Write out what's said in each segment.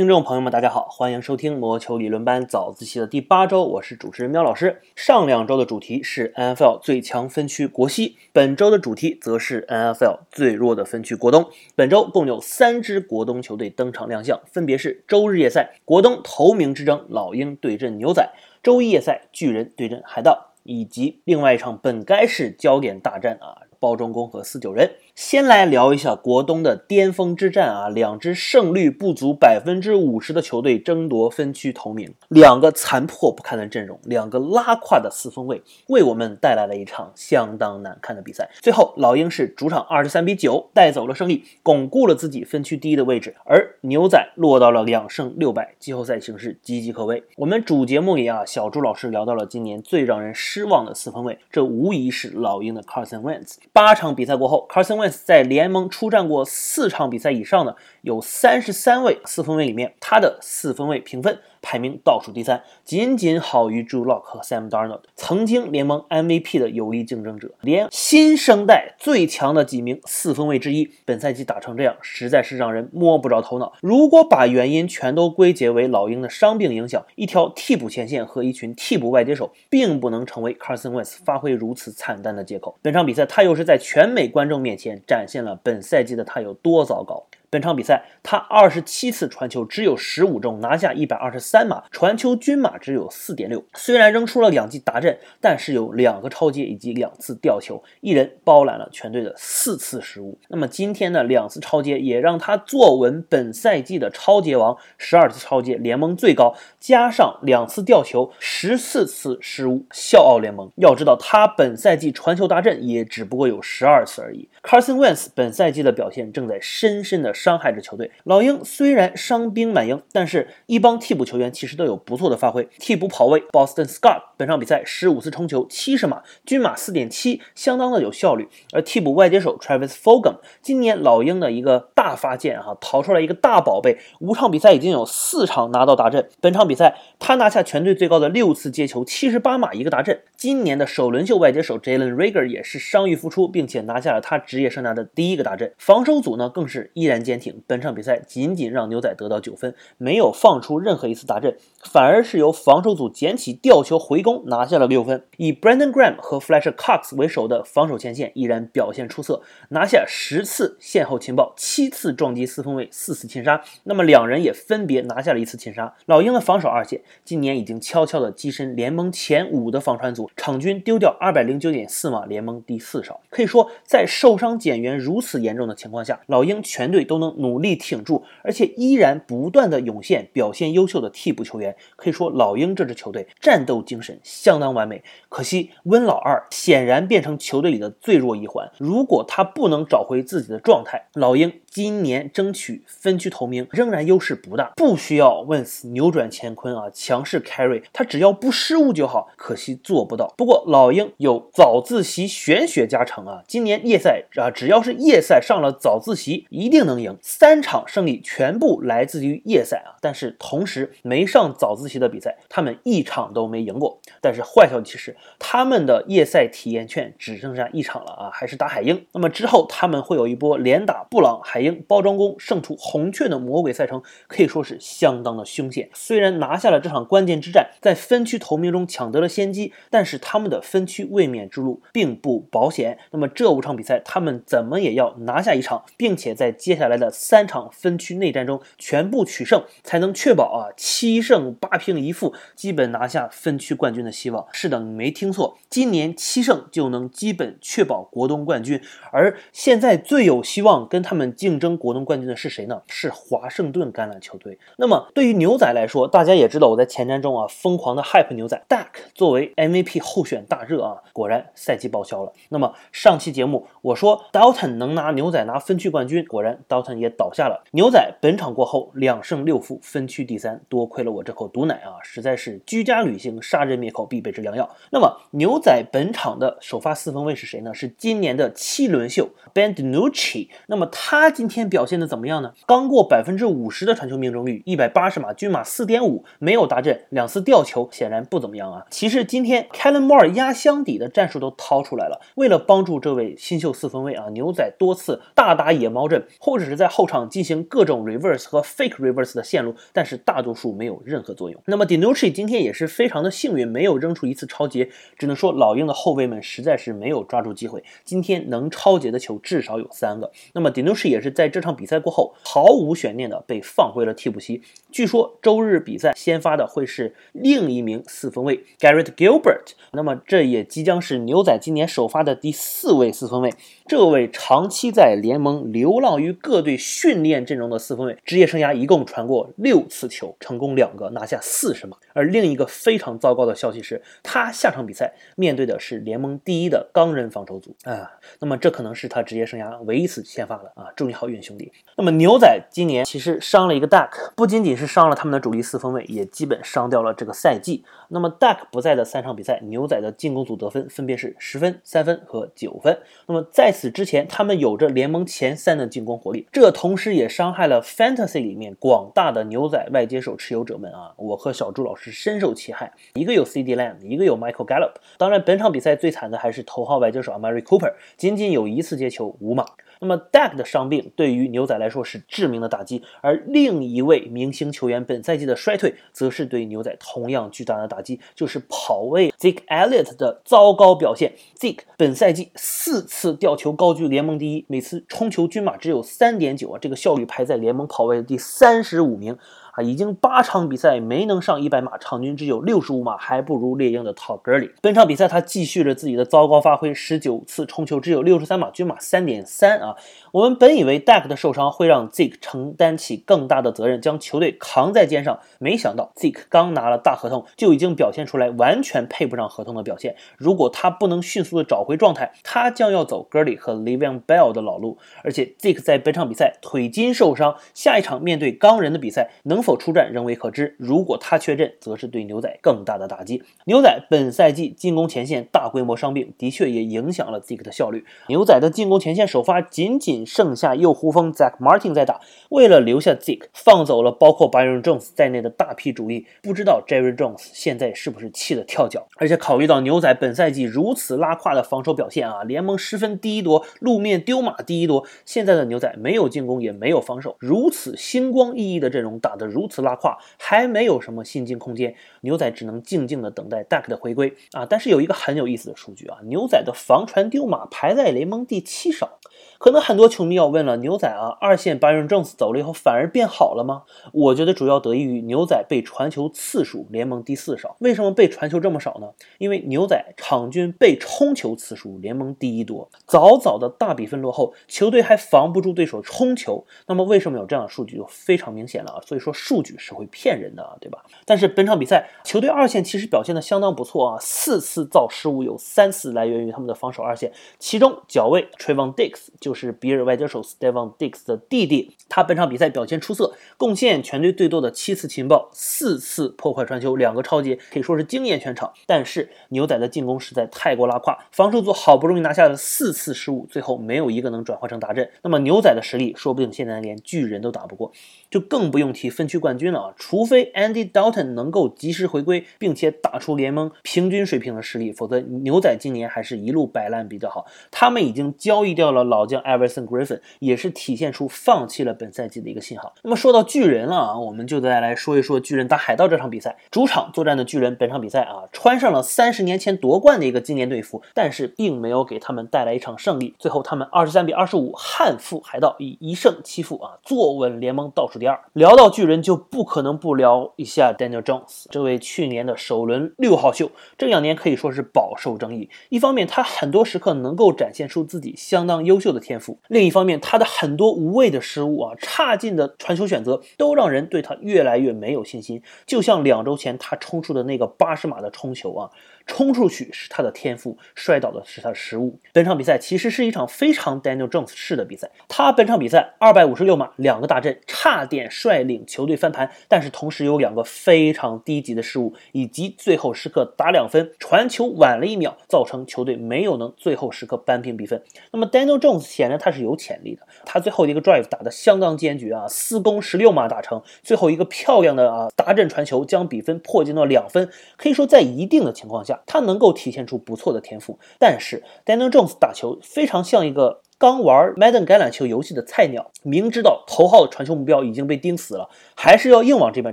听众朋友们，大家好，欢迎收听魔球理论班早自习的第八周，我是主持人喵老师。上两周的主题是 NFL 最强分区国西，本周的主题则是 NFL 最弱的分区国东。本周共有三支国东球队登场亮相，分别是周日夜赛国东头名之争老鹰对阵牛仔，周一夜赛巨人对阵海盗，以及另外一场本该是焦点大战啊，包装工和四九人。先来聊一下国东的巅峰之战啊，两支胜率不足百分之五十的球队争夺分区头名，两个残破不堪的阵容，两个拉胯的四分卫，为我们带来了一场相当难看的比赛。最后，老鹰是主场二十三比九带走了胜利，巩固了自己分区第一的位置，而牛仔落到了两胜六败，季后赛形势岌岌可危。我们主节目里啊，小朱老师聊到了今年最让人失望的四分卫，这无疑是老鹰的 Carson Wentz。八场比赛过后，Carson Wentz。在联盟出战过四场比赛以上的有三十三位四分卫里面，他的四分卫评分。排名倒数第三，仅仅好于 Drew Lock 和 Sam Darnold，曾经联盟 MVP 的有力竞争者，连新生代最强的几名四分卫之一，本赛季打成这样，实在是让人摸不着头脑。如果把原因全都归结为老鹰的伤病影响，一条替补前线和一群替补外接手，并不能成为 Carson Wentz 发挥如此惨淡的借口。本场比赛，他又是在全美观众面前展现了本赛季的他有多糟糕。本场比赛，他二十七次传球，只有十五中，拿下一百二十三码，传球均码只有四点六。虽然扔出了两记达阵，但是有两个超接以及两次吊球，一人包揽了全队的四次失误。那么今天的两次超接也让他坐稳本赛季的超接王，十二次超接联盟最高，加上两次吊球，十四次失误，笑傲联盟。要知道他本赛季传球达阵也只不过有十二次而已。Carson Wentz 本赛季的表现正在深深的。伤害着球队。老鹰虽然伤兵满营，但是一帮替补球员其实都有不错的发挥。替补跑位 Boston Scott 本场比赛十五次冲球七十码，均码四点七，相当的有效率。而替补外接手 Travis Fulgham 今年老鹰的一个大发现哈，逃出来一个大宝贝。五场比赛已经有四场拿到达阵，本场比赛他拿下全队最高的六次接球七十八码一个达阵。今年的首轮秀外接手 Jalen Rager 也是伤愈复出，并且拿下了他职业生涯的第一个大阵。防守组呢更是依然。坚挺，本场比赛仅仅让牛仔得到九分，没有放出任何一次大阵，反而是由防守组捡起吊球回攻拿下了六分。以 Brandon Graham 和 Fletcher Cox 为首的防守前线依然表现出色，拿下十次线后情报，七次撞击四分卫，四次擒杀。那么两人也分别拿下了一次擒杀。老鹰的防守二线今年已经悄悄地跻身联盟前五的防传组，场均丢掉二百零九点四码，联盟第四少。可以说，在受伤减员如此严重的情况下，老鹰全队都。能努力挺住，而且依然不断的涌现表现优秀的替补球员，可以说老鹰这支球队战斗精神相当完美。可惜温老二显然变成球队里的最弱一环，如果他不能找回自己的状态，老鹰今年争取分区头名仍然优势不大，不需要问死扭转乾坤啊，强势 carry，他只要不失误就好。可惜做不到。不过老鹰有早自习玄学加成啊，今年夜赛啊，只要是夜赛上了早自习，一定能赢。三场胜利全部来自于夜赛啊，但是同时没上早自习的比赛，他们一场都没赢过。但是坏消息是，他们的夜赛体验券只剩下一场了啊，还是打海鹰。那么之后他们会有一波连打布朗、海鹰、包装工、胜出红雀的魔鬼赛程，可以说是相当的凶险。虽然拿下了这场关键之战，在分区头名中抢得了先机，但是他们的分区卫冕之路并不保险。那么这五场比赛，他他们怎么也要拿下一场，并且在接下来。的三场分区内战中全部取胜，才能确保啊七胜八平一负，基本拿下分区冠军的希望。是的，你没听错，今年七胜就能基本确保国东冠军。而现在最有希望跟他们竞争国东冠军的是谁呢？是华盛顿橄榄球队。那么对于牛仔来说，大家也知道我在前瞻中啊疯狂的 hype 牛仔，Dak 作为 MVP 候选大热啊，果然赛季报销了。那么上期节目我说 Dalton 能拿牛仔拿分区冠军，果然 Dalton。也倒下了。牛仔本场过后两胜六负，分区第三。多亏了我这口毒奶啊，实在是居家旅行杀人灭口必备之良药。那么牛仔本场的首发四分卫是谁呢？是今年的七轮秀 Ben DiNucci。那么他今天表现的怎么样呢？刚过百分之五十的传球命中率，一百八十码，均码四点五，没有达阵，两次吊球，显然不怎么样啊。其实今天 Kellen Moore 压箱底的战术都掏出来了，为了帮助这位新秀四分分卫啊，牛仔多次大打野猫阵，或者是在后场进行各种 reverse 和 fake reverse 的线路，但是大多数没有任何作用。那么 Dinucci 今天也是非常的幸运，没有扔出一次超节，只能说老鹰的后卫们实在是没有抓住机会。今天能超节的球至少有三个。那么 Dinucci 也是在这场比赛过后毫无悬念的被放回了替补席。据说周日比赛先发的会是另一名四分卫 Garrett Gilbert。那么这也即将是牛仔今年首发的第四位四分卫。这位长期在联盟流浪于各队训练阵容的四分卫，职业生涯一共传过六次球，成功两个，拿下四十码。而另一个非常糟糕的消息是，他下场比赛面对的是联盟第一的钢人防守组啊。那么这可能是他职业生涯唯一一次先发了啊！祝你好运，兄弟。那么牛仔今年其实伤了一个 Duck，不仅仅是伤了他们的主力四分卫，也基本伤掉了这个赛季。那么 Duck 不在的三场比赛，牛仔的进攻组得分分别是十分、三分和九分。那么在此此之前，他们有着联盟前三的进攻火力，这同时也伤害了 Fantasy 里面广大的牛仔外接手持有者们啊！我和小朱老师深受其害，一个有 CD Lamb，一个有 Michael Gallup。当然，本场比赛最惨的还是头号外接手 Amari Cooper，仅仅有一次接球五码。那么 Dak 的伤病对于牛仔来说是致命的打击，而另一位明星球员本赛季的衰退，则是对牛仔同样巨大的打击，就是跑位 Zeke Elliott 的糟糕表现。Zeke 本赛季四次吊球高居联盟第一，每次冲球均码只有三点九啊，这个效率排在联盟跑位的第三十五名。已经八场比赛没能上一百码，场均只有六十五码，还不如猎鹰的 Todd Gurley。本场比赛他继续着自己的糟糕发挥，十九次冲球只有六十三码，均码三点三啊。我们本以为 Dak 的受伤会让 Zeke 承担起更大的责任，将球队扛在肩上，没想到 Zeke 刚拿了大合同，就已经表现出来完全配不上合同的表现。如果他不能迅速的找回状态，他将要走 Gurley 和 Le'Veon Bell 的老路。而且 Zeke 在本场比赛腿筋受伤，下一场面对钢人的比赛能。否否出战仍未可知。如果他缺阵，则是对牛仔更大的打击。牛仔本赛季进攻前线大规模伤病，的确也影响了 Zeke 的效率。牛仔的进攻前线首发仅仅剩下右胡锋 Zach Martin 在打。为了留下 Zeke，放走了包括 Byron Jones 在内的大批主力。不知道 Jerry Jones 现在是不是气得跳脚？而且考虑到牛仔本赛季如此拉胯的防守表现啊，联盟失分第一多，路面丢马第一多。现在的牛仔没有进攻，也没有防守，如此星光熠熠的阵容打得。如此拉胯，还没有什么新进空间，牛仔只能静静的等待 Duck 的回归啊！但是有一个很有意思的数据啊，牛仔的防传丢马排在联盟第七少。可能很多球迷要问了，牛仔啊，二线 Byron Jones 走了以后反而变好了吗？我觉得主要得益于牛仔被传球次数联盟第四少。为什么被传球这么少呢？因为牛仔场均被冲球次数联盟第一多，早早的大比分落后，球队还防不住对手冲球。那么为什么有这样的数据就非常明显了啊？所以说数据是会骗人的啊，对吧？但是本场比赛球队二线其实表现的相当不错啊，四次造失误有三次来源于他们的防守二线，其中脚位 Trevon Dix 就。就是比尔外交手 Stevon Dix 的弟弟，他本场比赛表现出色，贡献全队最多的七次情报，四次破坏传球，两个超级，可以说是惊艳全场。但是牛仔的进攻实在太过拉胯，防守组好不容易拿下了四次失误，最后没有一个能转化成达阵。那么牛仔的实力说不定现在连巨人都打不过，就更不用提分区冠军了啊！除非 Andy Dalton 能够及时回归，并且打出联盟平均水平的实力，否则牛仔今年还是一路摆烂比较好。他们已经交易掉了老将。Everson Griffin 也是体现出放弃了本赛季的一个信号。那么说到巨人了啊，我们就再来说一说巨人打海盗这场比赛。主场作战的巨人本场比赛啊，穿上了三十年前夺冠的一个经典队服，但是并没有给他们带来一场胜利。最后他们二十三比二十五憾负海盗，以一胜七负啊，坐稳联盟倒数第二。聊到巨人，就不可能不聊一下 Daniel Jones 这位去年的首轮六号秀，这两年可以说是饱受争议。一方面，他很多时刻能够展现出自己相当优秀的。天赋。另一方面，他的很多无谓的失误啊，差劲的传球选择，都让人对他越来越没有信心。就像两周前他冲出的那个八十码的冲球啊。冲出去是他的天赋，摔倒的是他的失误。本场比赛其实是一场非常 Daniel Jones 式的比赛。他本场比赛二百五十六码，两个大阵，差点率领球队翻盘，但是同时有两个非常低级的失误，以及最后时刻打两分，传球晚了一秒，造成球队没有能最后时刻扳平比分。那么 Daniel Jones 显然他是有潜力的，他最后一个 drive 打得相当坚决啊，四攻十六码打成，最后一个漂亮的啊达阵传球将比分迫近到两分，可以说在一定的情况下。他能够体现出不错的天赋，但是 Daniel Jones 打球非常像一个刚玩 Madden 橄榄球游戏的菜鸟，明知道头号传球目标已经被盯死了，还是要硬往这边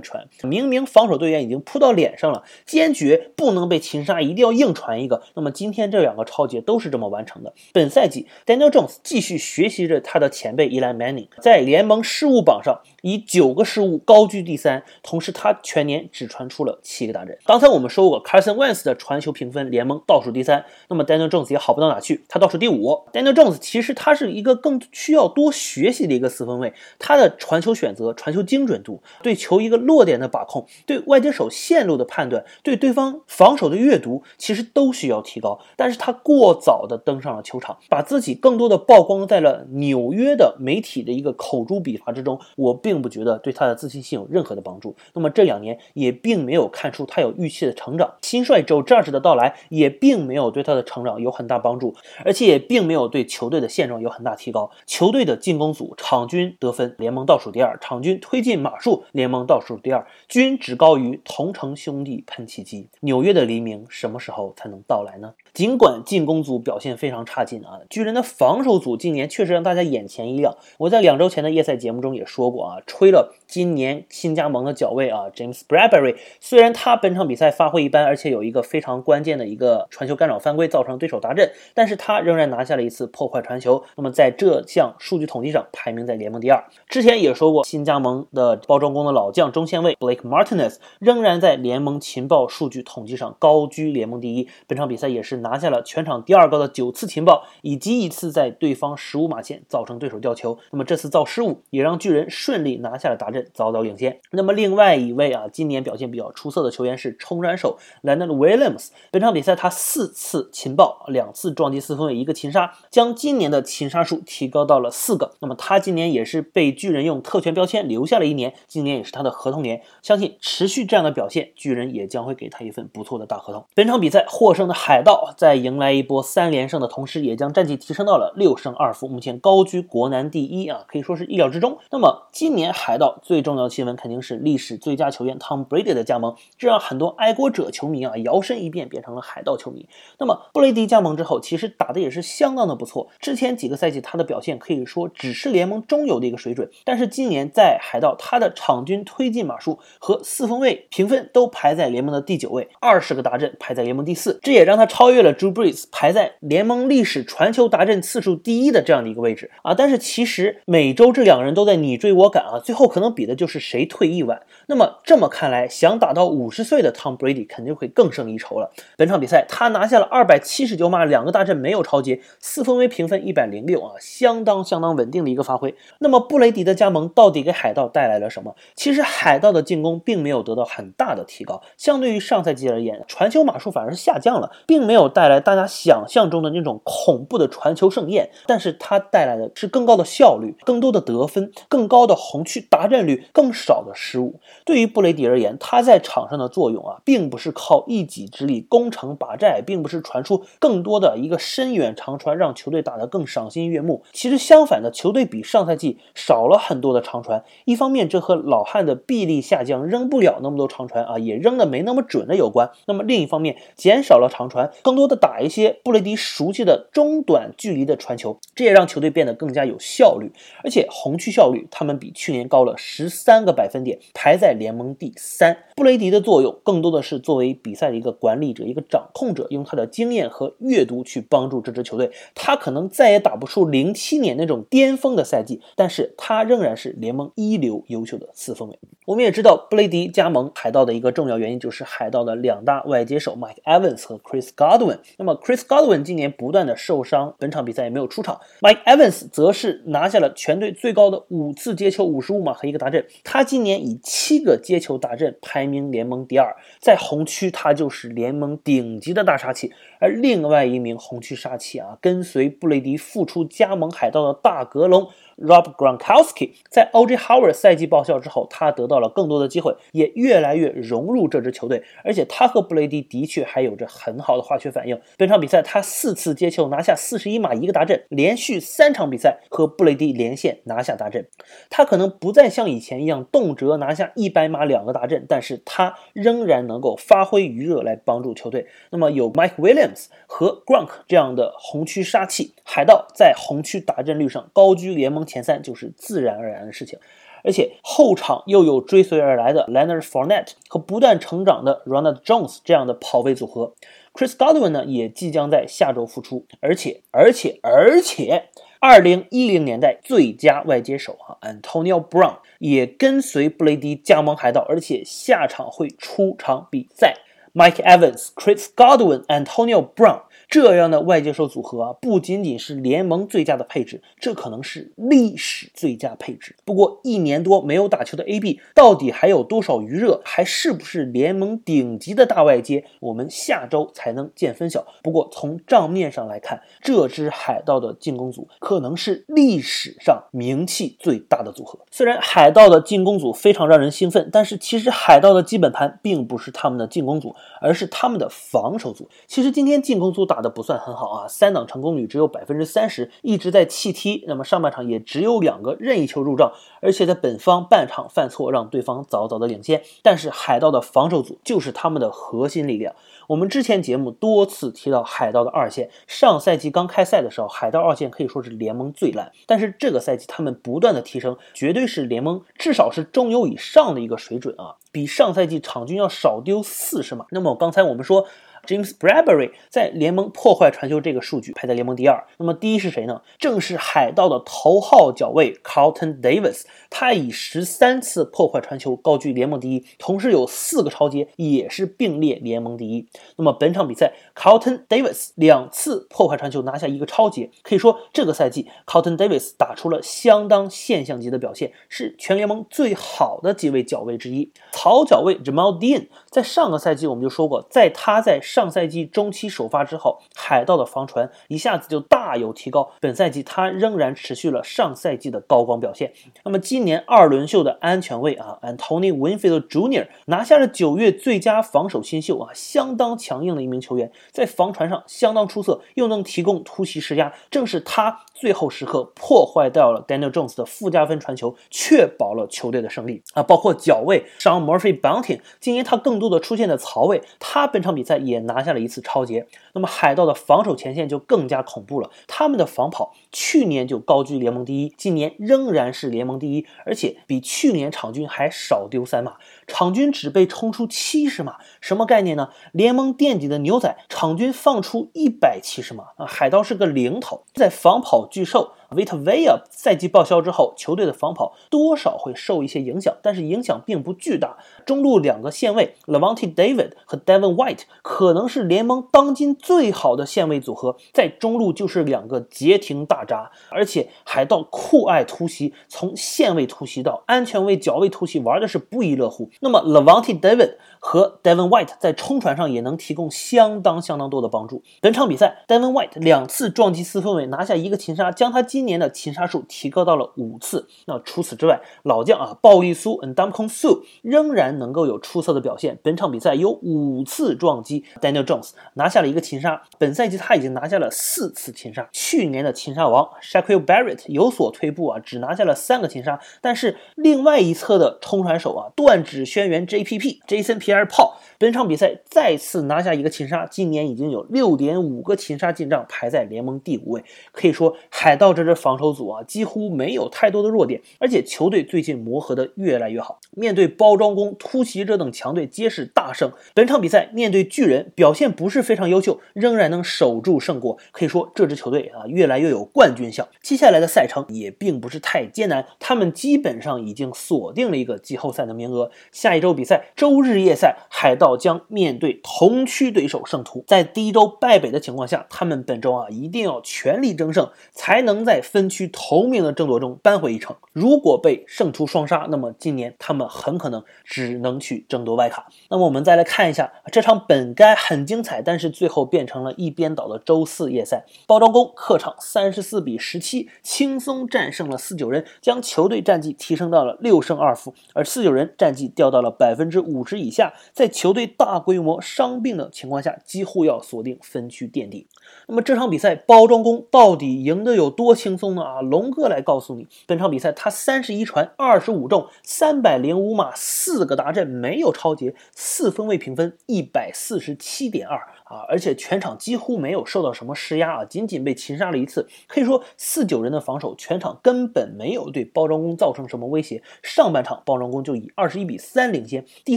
传。明明防守队员已经扑到脸上了，坚决不能被擒杀，一定要硬传一个。那么今天这两个超节都是这么完成的。本赛季，Daniel Jones 继续学习着他的前辈 Eli Manning，在联盟失误榜上以九个失误高居第三，同时他全年只传出了七个大阵。刚才我们说过，Carson Wentz 的传球评分联盟倒数第三，那么 Daniel Jones 也好不到哪去，他倒数第五。Daniel Jones 其实他是一个更需要多学习的一个四分卫，他的传球选择、传球精准度、对球一个落点的把控、对外接手线路的判断、对对方防守的阅读，其实都需要提高。但是他过早的登上了球场，把自己更多的曝光在了纽约的媒体的一个口诛笔伐之中，我并并不觉得对他的自信心有任何的帮助。那么这两年也并没有看出他有预期的成长。新帅 Joe Judge 的到来也并没有对他的成长有很大帮助，而且也并没有对球队的现状有很大提高。球队的进攻组场均得分联盟倒数第二，场均推进码数联盟倒数第二，均只高于同城兄弟喷气机。纽约的黎明什么时候才能到来呢？尽管进攻组表现非常差劲啊，巨人的防守组今年确实让大家眼前一亮。我在两周前的夜赛节目中也说过啊，吹了今年新加盟的脚位啊，James Bradbury，虽然他本场比赛发挥一般，而且有一个非常关键的一个传球干扰犯规，造成对手达阵，但是他仍然拿下了一次破坏传球。那么在这项数据统计上排名在联盟第二。之前也说过，新加盟的包装工的老将中线位 Blake Martinez 仍然在联盟情报数据统计上高居联盟第一。本场比赛也是拿下了全场第二高的九次情报，以及一次在对方十五码线造成对手掉球。那么这次造失误也让巨人顺利拿下了达阵，早早领先。那么另外一位啊，今年表现比较出色的球员是冲斩手 Leonard Williams。本场比赛他四次擒报，两次撞击四分卫，一个擒杀，将今年的擒杀数提高到了四个。那么他今年也是被巨人用特权标签留下了一年，今年也是他的合同年。相信持续这样的表现，巨人也将会给他一份不错的大合同。本场比赛获胜的海盗在迎来一波三连胜的同时，也将战绩提升到了六胜二负，目前高居国南第一啊，可以说是意料之中。那么今年年海盗最重要的新闻肯定是历史最佳球员 Tom Brady 的加盟，这让很多爱国者球迷啊摇身一变变成了海盗球迷。那么布雷迪加盟之后，其实打的也是相当的不错。之前几个赛季他的表现可以说只是联盟中游的一个水准，但是今年在海盗，他的场均推进码数和四分卫评分都排在联盟的第九位，二十个达阵排在联盟第四，这也让他超越了 Drew Brees，排在联盟历史传球达阵次数第一的这样的一个位置啊。但是其实每周这两个人都在你追我赶啊，最后可能比的就是谁退役晚。那么这么看来，想打到五十岁的 Tom Brady 肯定会更胜一筹了。本场比赛他拿下了二百七十九码，两个大阵没有超节，四分卫评分一百零六啊，相当相当稳定的一个发挥。那么布雷迪的加盟到底给海盗带来了什么？其实海盗的进攻并没有得到很大的提高，相对于上赛季而言，传球码数反而是下降了，并没有带来大家想象中的那种恐怖的传球盛宴。但是它带来的是更高的效率、更多的得分、更高的红区达阵率、更少的失误。对于布雷迪而言，他在场上的作用啊，并不是靠一己之力攻城拔寨，并不是传出更多的一个深远长传，让球队打得更赏心悦目。其实相反的，球队比上赛季少了很多的长传。一方面，这和老汉的臂力下降，扔不了那么多长传啊，也扔的没那么准的有关。那么另一方面，减少了长传，更多的打一些布雷迪熟悉的中短距离的传球，这也让球队变得更加有效率。而且红区效率，他们比去年高了十三个百分点，排在联盟第三。布雷迪的作用更多的是作为比赛的一个管理者、一个掌控者，用他的经验和阅读去帮助这支球队。他可能再也打不出零七年那种巅峰的赛季，但是他仍然是联盟一流优秀的四分卫。我们也知道，布雷迪加盟海盗的一个重要原因就是海盗的两大外接手 Mike Evans 和 Chris Godwin。那么 Chris Godwin 今年不断的受伤，本场比赛也没有出场。Mike Evans 则是拿下了全队最高的五次接球五十五码和一个达阵。他今年以七个接球大阵排名联盟第二，在红区他就是联盟顶级的大杀器。而另外一名红区杀器啊，跟随布雷迪复出加盟海盗的大格隆。Rob Gronkowski 在 OJ Howard 赛季报销之后，他得到了更多的机会，也越来越融入这支球队。而且他和布雷迪的确还有着很好的化学反应。本场比赛他四次接球拿下四十一码一个达阵，连续三场比赛和布雷迪连线拿下达阵。他可能不再像以前一样动辄拿下一百码两个达阵，但是他仍然能够发挥余热来帮助球队。那么有 Mike Williams。和 Gronk 这样的红区杀器，海盗在红区打阵率上高居联盟前三就是自然而然的事情。而且后场又有追随而来的 Leonard Fournette 和不断成长的 Ronald Jones 这样的跑位组合，Chris Godwin 呢也即将在下周复出，而且而且而且，二零一零年代最佳外接手哈 Antonio Brown 也跟随布雷迪加盟海盗，而且下场会出场比赛。Mike Evans、Chris Godwin、Antonio Brown。这样的外接手组合啊，不仅仅是联盟最佳的配置，这可能是历史最佳配置。不过一年多没有打球的 AB，到底还有多少余热，还是不是联盟顶级的大外接？我们下周才能见分晓。不过从账面上来看，这支海盗的进攻组可能是历史上名气最大的组合。虽然海盗的进攻组非常让人兴奋，但是其实海盗的基本盘并不是他们的进攻组，而是他们的防守组。其实今天进攻组打。打的不算很好啊，三档成功率只有百分之三十，一直在弃踢。那么上半场也只有两个任意球入账，而且在本方半场犯错，让对方早早的领先。但是海盗的防守组就是他们的核心力量。我们之前节目多次提到海盗的二线，上赛季刚开赛的时候，海盗二线可以说是联盟最烂。但是这个赛季他们不断的提升，绝对是联盟至少是中游以上的一个水准啊，比上赛季场均要少丢四十码。那么刚才我们说。James Bradbury 在联盟破坏传球这个数据排在联盟第二。那么第一是谁呢？正是海盗的头号脚卫 Carlton Davis，他以十三次破坏传球高居联盟第一，同时有四个超接也是并列联盟第一。那么本场比赛，Carlton Davis 两次破坏传球拿下一个超接，可以说这个赛季 Carlton Davis 打出了相当现象级的表现，是全联盟最好的几位脚卫之一。草脚卫 Jamal Dean 在上个赛季我们就说过，在他在上上赛季中期首发之后，海盗的防传一下子就大有提高。本赛季他仍然持续了上赛季的高光表现。那么今年二轮秀的安全卫啊，Antony Winfield Jr. 拿下了九月最佳防守新秀啊，相当强硬的一名球员，在防传上相当出色，又能提供突袭施压，正是他最后时刻破坏掉了 Daniel Jones 的附加分传球，确保了球队的胜利啊。包括脚卫 Sean Murphy Bunting，今年他更多的出现在槽位，他本场比赛也。拿下了一次超节，那么海盗的防守前线就更加恐怖了。他们的防跑去年就高居联盟第一，今年仍然是联盟第一，而且比去年场均还少丢三码，场均只被冲出七十码，什么概念呢？联盟垫底的牛仔场均放出一百七十码啊！海盗是个零头，在防跑巨兽。Vita Vea 赛季报销之后，球队的防跑多少会受一些影响，但是影响并不巨大。中路两个线位 Levante David 和 Devon White 可能是联盟当今最好的线位组合，在中路就是两个截停大闸，而且海盗酷爱突袭，从线位突袭到安全位、脚位突袭，玩的是不亦乐乎。那么 Levante David 和 Devon White 在冲传上也能提供相当相当多的帮助。本场比赛，Devon White 两次撞击四分卫拿下一个擒杀，将他今年的擒杀数提高到了五次。那除此之外，老将啊，鲍利苏 and Damkon Su 仍然能够有出色的表现。本场比赛有五次撞击，Daniel Jones 拿下了一个擒杀。本赛季他已经拿下了四次擒杀。去年的擒杀王 Shaquille Barrett 有所退步啊，只拿下了三个擒杀。但是另外一侧的冲传手啊，断指轩辕 JPP Jason Pierre Paul 本场比赛再次拿下一个擒杀，今年已经有六点五个擒杀进账，排在联盟第五位。可以说。海盗这支防守组啊，几乎没有太多的弱点，而且球队最近磨合的越来越好。面对包装工、突袭者等强队，皆是大胜。本场比赛面对巨人，表现不是非常优秀，仍然能守住胜果。可以说这支球队啊，越来越有冠军相。接下来的赛程也并不是太艰难，他们基本上已经锁定了一个季后赛的名额。下一周比赛，周日夜赛，海盗将面对同区对手圣徒。在第一周败北的情况下，他们本周啊，一定要全力争胜，才。能在分区头名的争夺中扳回一城。如果被胜出双杀，那么今年他们很可能只能去争夺外卡。那么我们再来看一下这场本该很精彩，但是最后变成了一边倒的周四夜赛。包装工客场三十四比十七轻松战胜了四九人，将球队战绩提升到了六胜二负，而四九人战绩掉到了百分之五十以下，在球队大规模伤病的情况下，几乎要锁定分区垫底。那么这场比赛包装工到底赢得有？多轻轻松呢啊！龙哥来告诉你，本场比赛他三十一传二十五中，三百零五码，四个达阵，没有超节，四分位评分一百四十七点二啊，而且全场几乎没有受到什么施压啊，仅仅被擒杀了一次。可以说四九人的防守全场根本没有对包装工造成什么威胁。上半场包装工就以二十一比三领先，第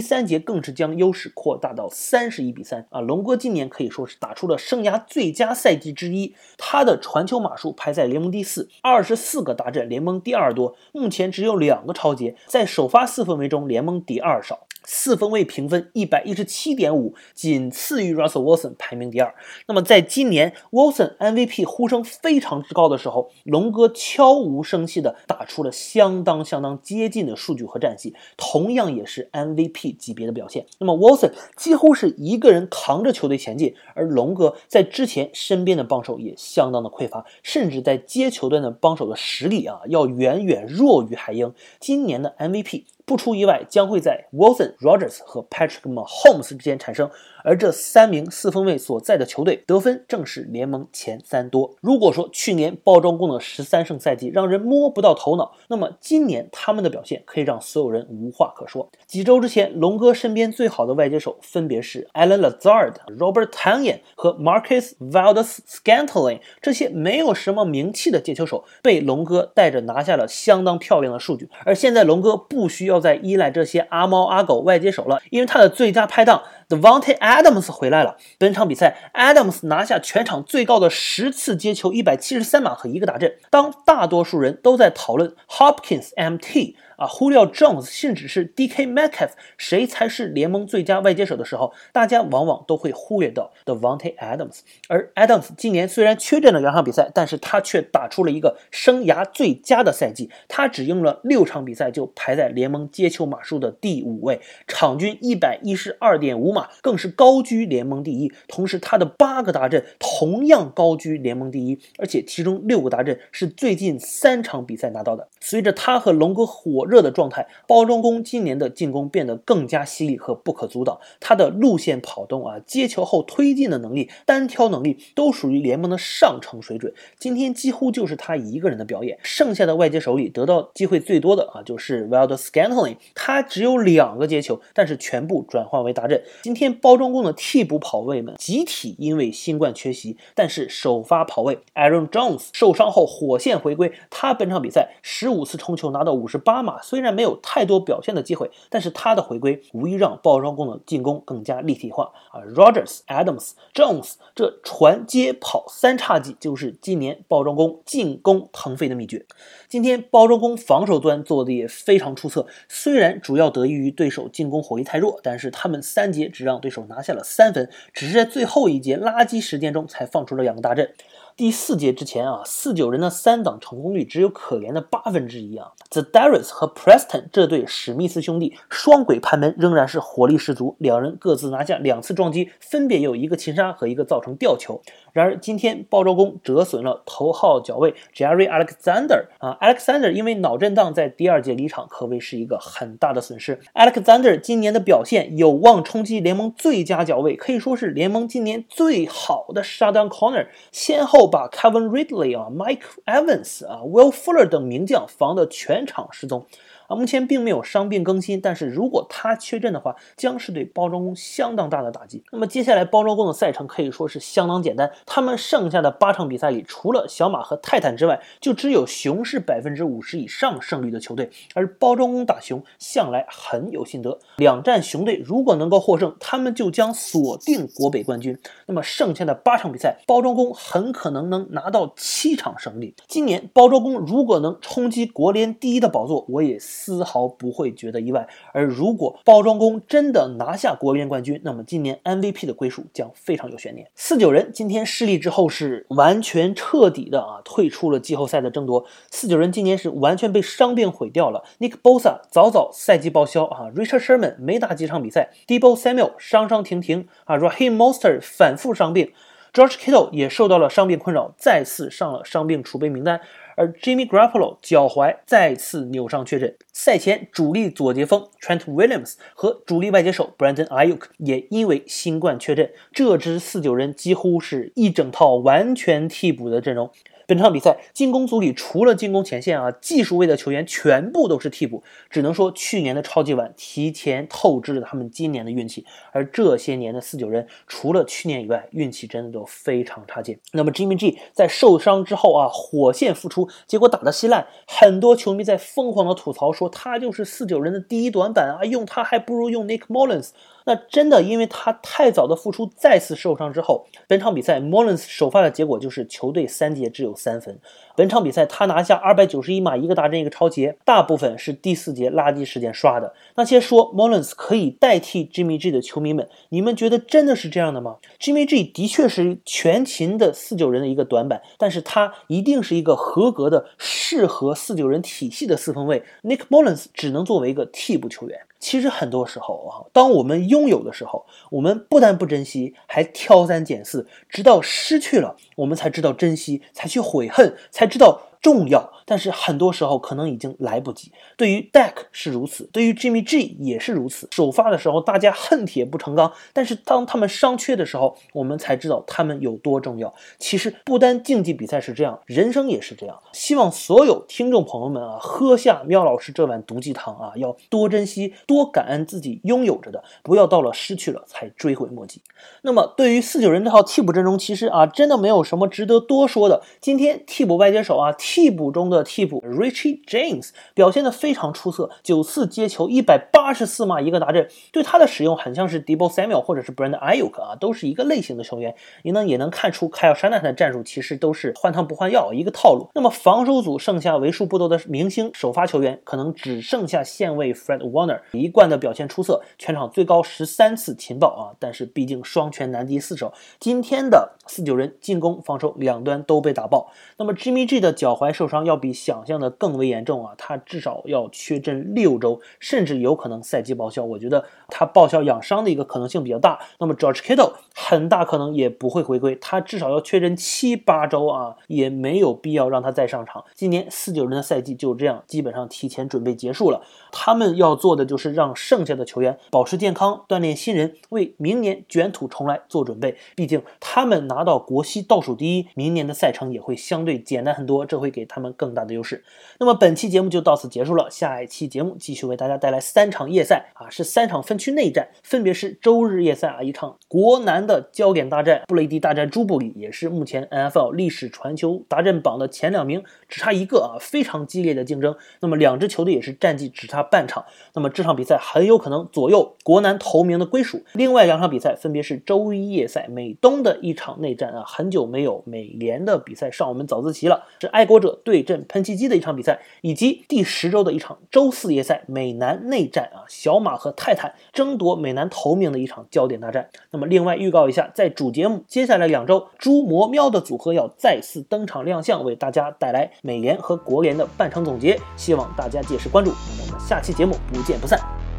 三节更是将优势扩大到三十一比三啊！龙哥今年可以说是打出了生涯最佳赛季之一，他的传球码数排在联盟第四，二十四个达阵，联盟第二多，目前只有两个超节，在首发四分卫中联盟第二少。四分卫评分一百一十七点五，仅次于 Russell Wilson，排名第二。那么，在今年 Wilson MVP 呼声非常之高的时候，龙哥悄无声息的打出了相当相当接近的数据和战绩，同样也是 MVP 级别的表现。那么，Wilson 几乎是一个人扛着球队前进，而龙哥在之前身边的帮手也相当的匮乏，甚至在接球端的帮手的实力啊，要远远弱于海鹰。今年的 MVP。不出意外，将会在 Wilson、Rogers 和 Patrick Mahomes 之间产生。而这三名四分卫所在的球队得分正是联盟前三多。如果说去年包装工的十三胜赛季让人摸不到头脑，那么今年他们的表现可以让所有人无话可说。几周之前，龙哥身边最好的外接手分别是 Alan Lazard、Robert t a n y a n 和 Marcus Valdes-Scantling，这些没有什么名气的接球手被龙哥带着拿下了相当漂亮的数据。而现在龙哥不需要再依赖这些阿猫阿狗外接手了，因为他的最佳拍档。Devonte Adams 回来了。本场比赛，Adams 拿下全场最高的十次接球，一百七十三码和一个打阵。当大多数人都在讨论 Hopkins MT。啊，Julio Jones，甚至是 DK Metcalf，谁才是联盟最佳外接手的时候，大家往往都会忽略到 Devonte Adams。而 Adams 今年虽然缺阵了两场比赛，但是他却打出了一个生涯最佳的赛季。他只用了六场比赛就排在联盟接球码数的第五位，场均一百一十二点五码，更是高居联盟第一。同时，他的八个达阵同样高居联盟第一，而且其中六个达阵是最近三场比赛拿到的。随着他和龙哥火。热热的状态，包装工今年的进攻变得更加犀利和不可阻挡。他的路线跑动啊，接球后推进的能力，单挑能力都属于联盟的上乘水准。今天几乎就是他一个人的表演。剩下的外接手里得到机会最多的啊，就是 Wild Scantling，他只有两个接球，但是全部转换为达阵。今天包装工的替补跑位们集体因为新冠缺席，但是首发跑位 Aaron Jones 受伤后火线回归，他本场比赛十五次冲球拿到五十八码。虽然没有太多表现的机会，但是他的回归无疑让包装工的进攻更加立体化啊！Rogers、Adams、Jones 这传接跑三叉戟就是今年包装工进攻腾飞的秘诀。今天包装工防守端做的也非常出色，虽然主要得益于对手进攻火力太弱，但是他们三节只让对手拿下了三分，只是在最后一节垃圾时间中才放出了两个大阵。第四节之前啊，四九人的三档成功率只有可怜的八分之一啊。The Darius 和 Preston 这对史密斯兄弟双轨盘门仍然是火力十足，两人各自拿下两次撞击，分别有一个擒杀和一个造成吊球。然而今天包装工折损了头号脚卫 Jerry Alexander 啊，Alexander 因为脑震荡在第二节离场，可谓是一个很大的损失。Alexander 今年的表现有望冲击联盟最佳脚卫，可以说是联盟今年最好的 shutdown corner，先后。把 Kevin Ridley 啊、Mike Evans 啊、Will Fuller 等名将防得全场失踪。目前并没有伤病更新，但是如果他缺阵的话，将是对包装工相当大的打击。那么接下来包装工的赛程可以说是相当简单，他们剩下的八场比赛里，除了小马和泰坦之外，就只有熊是百分之五十以上胜率的球队。而包装工打熊向来很有心得，两战熊队如果能够获胜，他们就将锁定国北冠军。那么剩下的八场比赛，包装工很可能能拿到七场胜利。今年包装工如果能冲击国联第一的宝座，我也。丝毫不会觉得意外。而如果包装工真的拿下国联冠军，那么今年 MVP 的归属将非常有悬念。四九人今天失利之后是完全彻底的啊，退出了季后赛的争夺。四九人今年是完全被伤病毁掉了。Nick Bosa 早早赛季报销啊，Richard Sherman 没打几场比赛，Debo Samuel 伤伤停停啊，Raheem Mostert 反复伤病，George Kittle 也受到了伤病困扰，再次上了伤病储备名单。而 Jimmy Garoppolo 脚踝再次扭伤确诊，赛前主力左截锋 Trent Williams 和主力外接手 Brandon Ayuk 也因为新冠确诊。这支四九人几乎是一整套完全替补的阵容。本场比赛进攻组里除了进攻前线啊，技术位的球员全部都是替补，只能说去年的超级碗提前透支了他们今年的运气。而这些年的四九人，除了去年以外，运气真的都非常差劲。那么 Jimmy G 在受伤之后啊，火线复出，结果打得稀烂，很多球迷在疯狂的吐槽说他就是四九人的第一短板啊，用他还不如用 Nick Mullins。那真的，因为他太早的复出，再次受伤之后，本场比赛 Mullins 首发的结果就是球队三节只有三分。本场比赛他拿下二百九十一码，一个大阵一个超节，大部分是第四节垃圾时间刷的。那些说 Mullins 可以代替 Jimmy G 的球迷们，你们觉得真的是这样的吗？Jimmy G 的确是全勤的四九人的一个短板，但是他一定是一个合格的、适合四九人体系的四分卫。Nick Mullins 只能作为一个替补球员。其实很多时候啊，当我们拥有的时候，我们不但不珍惜，还挑三拣四，直到失去了，我们才知道珍惜，才去悔恨，才知道。重要，但是很多时候可能已经来不及。对于 Deck 是如此，对于 Jimmy G 也是如此。首发的时候大家恨铁不成钢，但是当他们伤缺的时候，我们才知道他们有多重要。其实不单竞技比赛是这样，人生也是这样。希望所有听众朋友们啊，喝下喵老师这碗毒鸡汤啊，要多珍惜、多感恩自己拥有着的，不要到了失去了才追悔莫及。那么对于四九人这套替补阵容，其实啊，真的没有什么值得多说的。今天替补外接手啊。替补中的替补 Richie James 表现的非常出色，九次接球，一百八十四码一个达阵，对他的使用很像是 Debo Samuel 或者是 Brandon Ayuk 啊，都是一个类型的球员。你呢也能看出 Kyle Shanahan 的战术其实都是换汤不换药一个套路。那么防守组剩下为数不多的明星首发球员，可能只剩下现位 Fred Warner，一贯的表现出色，全场最高十三次擒报啊，但是毕竟双拳难敌四手，今天的四九人进攻防守两端都被打爆。那么 Jimmy G 的脚。踝受伤要比想象的更为严重啊！他至少要缺阵六周，甚至有可能赛季报销。我觉得他报销养伤的一个可能性比较大。那么 George Kittle 很大可能也不会回归，他至少要缺阵七八周啊，也没有必要让他再上场。今年四九人的赛季就这样基本上提前准备结束了。他们要做的就是让剩下的球员保持健康，锻炼新人，为明年卷土重来做准备。毕竟他们拿到国西倒数第一，明年的赛程也会相对简单很多，这会。给他们更大的优势。那么本期节目就到此结束了，下一期节目继续为大家带来三场夜赛啊，是三场分区内战，分别是周日夜赛啊，一场国南的焦点大战，布雷迪大战朱布里，也是目前 NFL 历史传球达阵榜的前两名，只差一个啊，非常激烈的竞争。那么两支球队也是战绩只差半场，那么这场比赛很有可能左右国南头名的归属。另外两场比赛分别是周一夜赛美东的一场内战啊，很久没有美联的比赛上我们早自习了，是爱国。者对阵喷气机的一场比赛，以及第十周的一场周四夜赛美男内战啊，小马和泰坦争夺美男头名的一场焦点大战。那么，另外预告一下，在主节目接下来两周，猪魔喵的组合要再次登场亮相，为大家带来美联和国联的半场总结，希望大家届时关注。那么，我们下期节目不见不散。